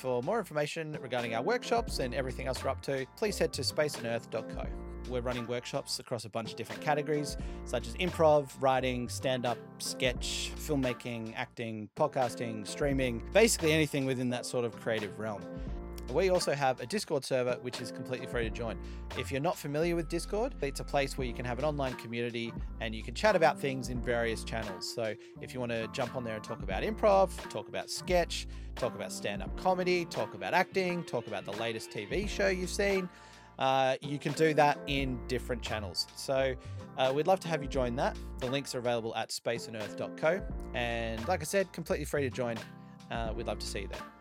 for more information regarding our workshops and everything else we're up to, please head to spaceonearth.co. We're running workshops across a bunch of different categories, such as improv, writing, stand up, sketch, filmmaking, acting, podcasting, streaming, basically anything within that sort of creative realm. We also have a Discord server which is completely free to join. If you're not familiar with Discord, it's a place where you can have an online community and you can chat about things in various channels. So if you want to jump on there and talk about improv, talk about sketch, talk about stand up comedy, talk about acting, talk about the latest TV show you've seen, uh, you can do that in different channels. So uh, we'd love to have you join that. The links are available at spaceonearth.co. And like I said, completely free to join. Uh, we'd love to see you there.